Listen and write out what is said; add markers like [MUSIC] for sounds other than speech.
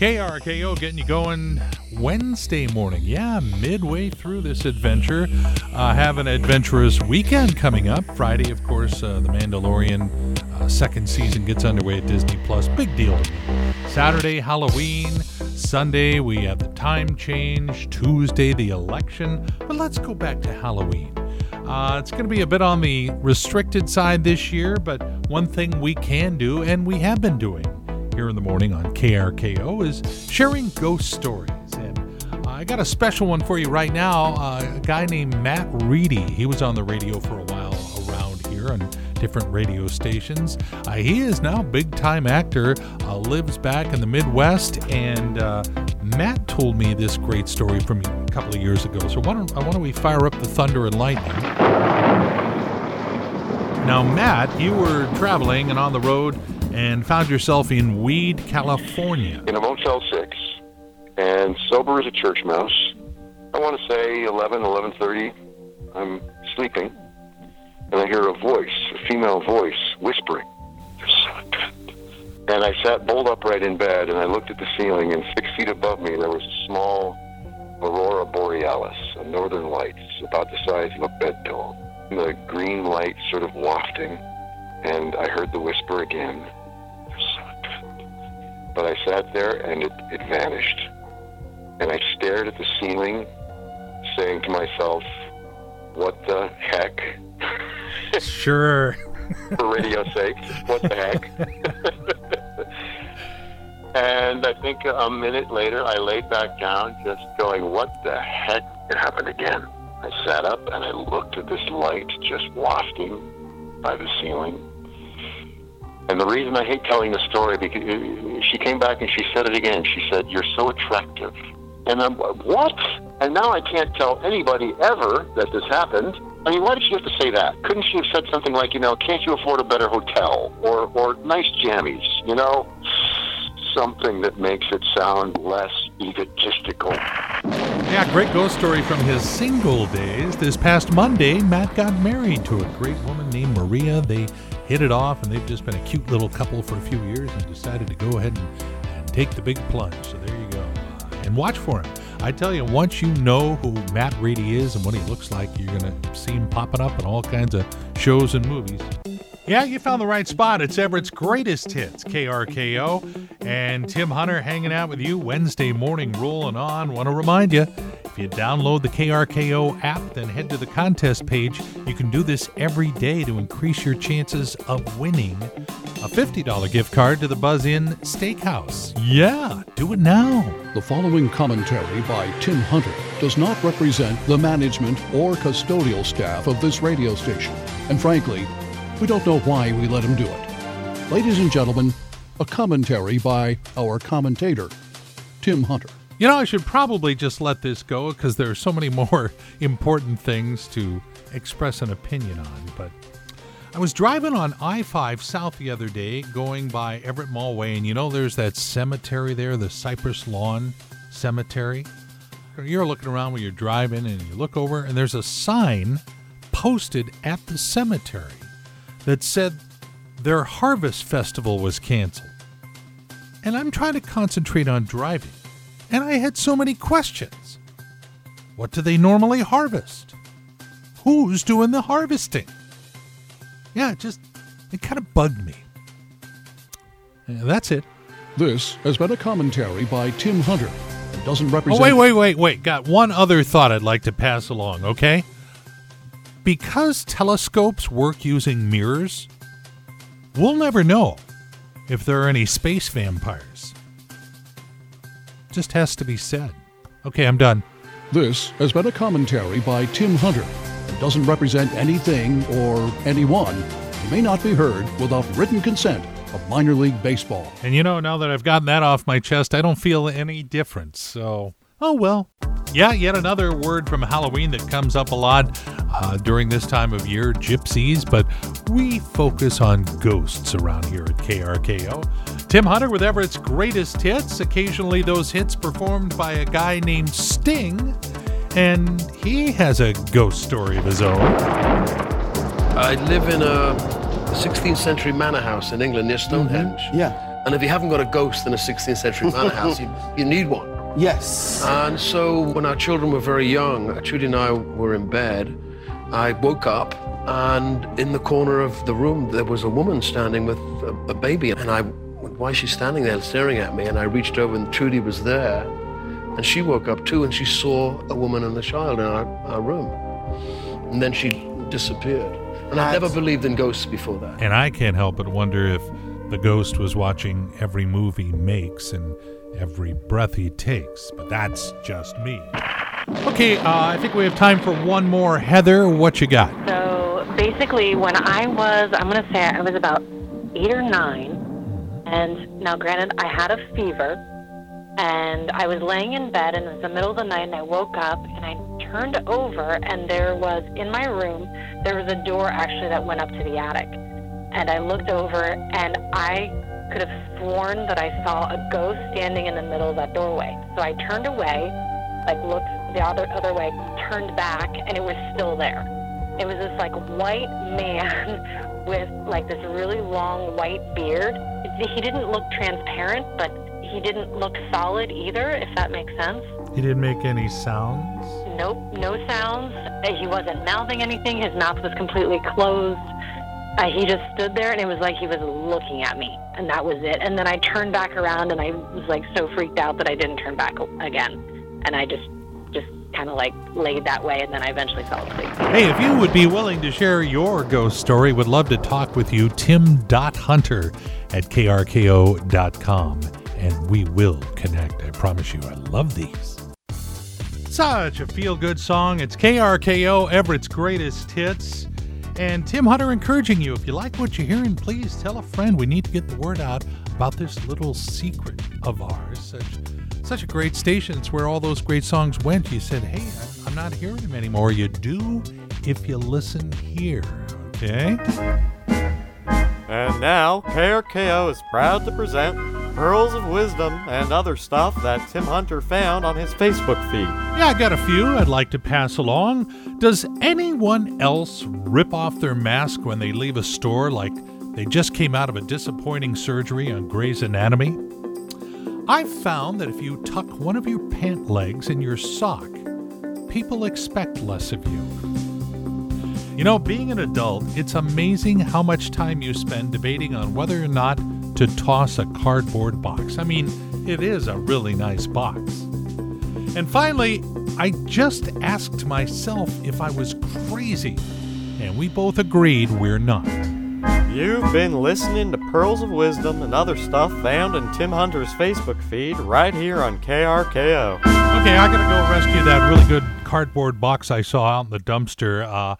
KRKO getting you going Wednesday morning. Yeah, midway through this adventure. Uh, have an adventurous weekend coming up. Friday, of course, uh, The Mandalorian uh, second season gets underway at Disney Plus. Big deal to me. Saturday, Halloween. Sunday, we have the time change. Tuesday, the election. But let's go back to Halloween. Uh, it's going to be a bit on the restricted side this year, but one thing we can do, and we have been doing here in the morning on KRKO, is sharing ghost stories. And I got a special one for you right now. Uh, a guy named Matt Reedy. He was on the radio for a while around here on different radio stations. Uh, he is now a big time actor, uh, lives back in the Midwest, and uh, Matt told me this great story from a couple of years ago. So why don't, why don't we fire up the thunder and lightning? Now, Matt, you were traveling and on the road and found yourself in Weed, California. in a Motel 6 and sober as a church mouse. I want to say 11, 11.30. I'm sleeping and I hear a voice, a female voice, whispering. And I sat bolt upright in bed and I looked at the ceiling and six feet above me there was a small aurora borealis, a northern lights about the size of a bed pillow. The green light sort of wafting and I heard the whisper again. There's someone good but I sat there and it, it vanished. And I stared at the ceiling, saying to myself, What the heck? [LAUGHS] Sure. For radio's sake, what the heck? [LAUGHS] and I think a minute later, I laid back down, just going, What the heck? It happened again. I sat up and I looked at this light just wafting by the ceiling. And the reason I hate telling the story because uh, she came back and she said it again. She said, "You're so attractive." And I'm what? And now I can't tell anybody ever that this happened. I mean, why did she have to say that? Couldn't she have said something like, you know, can't you afford a better hotel or or nice jammies? You know, something that makes it sound less egotistical. Yeah, great ghost story from his single days. This past Monday, Matt got married to a great woman named Maria. They hit it off, and they've just been a cute little couple for a few years and decided to go ahead and, and take the big plunge. So there you go. And watch for him. I tell you, once you know who Matt Reedy is and what he looks like, you're going to see him popping up in all kinds of shows and movies. Yeah, you found the right spot. It's Everett's greatest hits, KRKO. And Tim Hunter hanging out with you Wednesday morning, rolling on. Want to remind you you download the KRKO app, then head to the contest page. You can do this every day to increase your chances of winning a $50 gift card to the Buzz Inn Steakhouse. Yeah, do it now. The following commentary by Tim Hunter does not represent the management or custodial staff of this radio station, and frankly, we don't know why we let him do it. Ladies and gentlemen, a commentary by our commentator, Tim Hunter. You know, I should probably just let this go because there are so many [LAUGHS] more important things to express an opinion on. But I was driving on I 5 South the other day, going by Everett Mall Way, and you know, there's that cemetery there, the Cypress Lawn Cemetery. You're looking around when you're driving, and you look over, and there's a sign posted at the cemetery that said their harvest festival was canceled. And I'm trying to concentrate on driving, and I had so many questions. What do they normally harvest? Who's doing the harvesting? Yeah, it just, it kind of bugged me. Yeah, that's it. This has been a commentary by Tim Hunter. It doesn't Oh, represent. wait, wait, wait, wait. Got one other thought I'd like to pass along, okay? Because telescopes work using mirrors, we'll never know if there are any space vampires. Just has to be said. Okay, I'm done. This has been a commentary by Tim Hunter. It doesn't represent anything or anyone. It may not be heard without written consent of minor league baseball. And you know, now that I've gotten that off my chest, I don't feel any difference. So, oh well. Yeah, yet another word from Halloween that comes up a lot uh, during this time of year gypsies, but we focus on ghosts around here at KRKO. Tim Hunter with Everett's greatest hits, occasionally those hits performed by a guy named Sting, and he has a ghost story of his own. I live in a 16th century manor house in England near Stonehenge. Yeah. And if you haven't got a ghost in a 16th century manor house, you, you need one. Yes. And so when our children were very young, Trudie and I were in bed. I woke up and in the corner of the room there was a woman standing with a, a baby. And I, why is she standing there staring at me? And I reached over and Trudie was there. And she woke up too and she saw a woman and a child in our, our room. And then she disappeared. And I'd never believed in ghosts before that. And I can't help but wonder if the ghost was watching every move he makes and every breath he takes. But that's just me. Okay, uh, I think we have time for one more. Heather, what you got? So basically, when I was, I'm going to say I was about eight or nine, and now granted, I had a fever, and I was laying in bed, and it was the middle of the night, and I woke up, and I turned over, and there was in my room, there was a door actually that went up to the attic, and I looked over, and I could have sworn that I saw a ghost standing in the middle of that doorway. So I turned away, like looked the other other way, turned back, and it was still there. It was this like white man [LAUGHS] with like this really long white beard. He didn't look transparent, but he didn't look solid either, if that makes sense. He didn't make any sounds. Nope, no sounds. He wasn't mouthing anything. His mouth was completely closed. Uh, he just stood there, and it was like he was looking at me, and that was it. And then I turned back around, and I was like so freaked out that I didn't turn back again, and I just, just kind of like laid that way, and then I eventually fell asleep. Hey, if you would be willing to share your ghost story, would love to talk with you. Tim.hunter at krko.com, and we will connect. I promise you. I love these. Such a feel good song. It's KRKO, Everett's greatest hits. And Tim Hunter encouraging you if you like what you're hearing, please tell a friend. We need to get the word out about this little secret of ours. Such, such a great station. It's where all those great songs went. You said, hey, I'm- not hearing them anymore. You do if you listen here. Okay? And now, KRKO is proud to present Pearls of Wisdom and other stuff that Tim Hunter found on his Facebook feed. Yeah, I got a few I'd like to pass along. Does anyone else rip off their mask when they leave a store like they just came out of a disappointing surgery on Grey's Anatomy? I've found that if you tuck one of your pant legs in your sock, people expect less of you. You know, being an adult, it's amazing how much time you spend debating on whether or not to toss a cardboard box. I mean, it is a really nice box. And finally, I just asked myself if I was crazy, and we both agreed we're not. You've been listening to Pearls of Wisdom and other stuff found in Tim Hunter's Facebook feed right here on KRKO. Okay, I gotta go rescue that really good cardboard box I saw out in the dumpster. Uh,